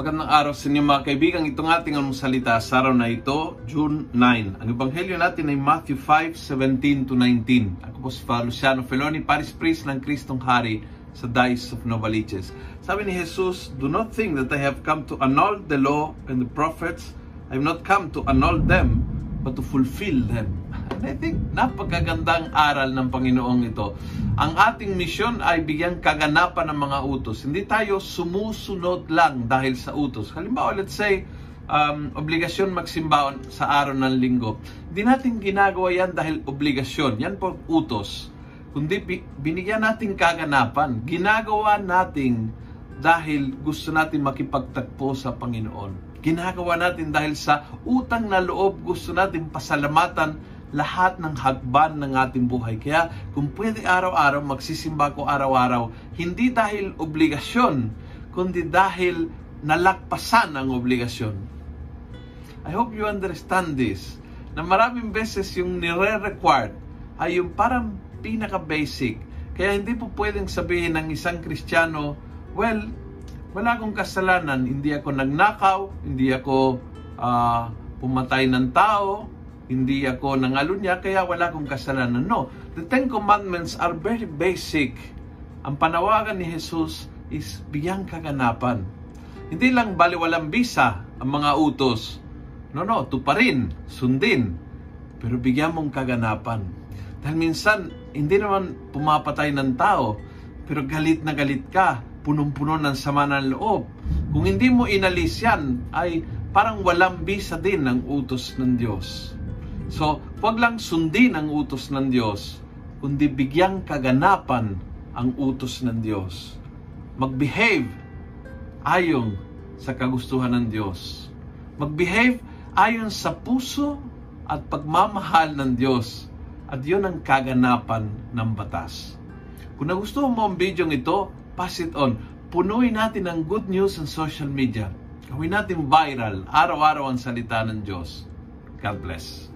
magandang araw sa inyo mga kaibigan. Itong ating salita sa araw na ito, June 9. Ang ebanghelyo natin ay Matthew 5, 17 to 19. Ako po si Father Luciano Feloni, Paris Priest ng Kristong Hari sa Dice of Novaliches. Sabi ni Jesus, Do not think that I have come to annul the law and the prophets. I have not come to annul them, but to fulfill them. And I think napagagandang aral ng Panginoong ito. Ang ating misyon ay bigyan kaganapan ng mga utos. Hindi tayo sumusunod lang dahil sa utos. Halimbawa, let's say, um, obligasyon magsimbaon sa araw ng linggo. Hindi natin ginagawa yan dahil obligasyon. Yan po utos. Kundi binigyan natin kaganapan. Ginagawa natin dahil gusto natin makipagtagpo sa Panginoon. Ginagawa natin dahil sa utang na loob gusto natin pasalamatan lahat ng hagban ng ating buhay. Kaya kung pwede araw-araw, magsisimba ko araw-araw, hindi dahil obligasyon, kundi dahil nalakpasan ang obligasyon. I hope you understand this, na maraming beses yung nire-required ay yung parang pinaka-basic. Kaya hindi po pwedeng sabihin ng isang Kristiyano, well, wala akong kasalanan, hindi ako nagnakaw, hindi ako uh, pumatay ng tao, hindi ako nangalunya, kaya wala akong kasalanan. No, the Ten Commandments are very basic. Ang panawagan ni Jesus is biyang kaganapan. Hindi lang baliwalang bisa ang mga utos. No, no, tuparin, sundin, pero bigyan mong kaganapan. Dahil minsan, hindi naman pumapatay ng tao, pero galit na galit ka, punong-puno ng sama ng loob. Kung hindi mo inalis yan, ay parang walang bisa din ng utos ng Diyos. So, wag lang sundin ang utos ng Diyos, kundi bigyang kaganapan ang utos ng Diyos. Mag-behave ayon sa kagustuhan ng Diyos. Mag-behave ayon sa puso at pagmamahal ng Diyos. At yun ang kaganapan ng batas. Kung nagustuhan mo ang video ito, pass it on. Punuin natin ang good news sa social media. Gawin natin viral, araw-araw ang salita ng Diyos. God bless.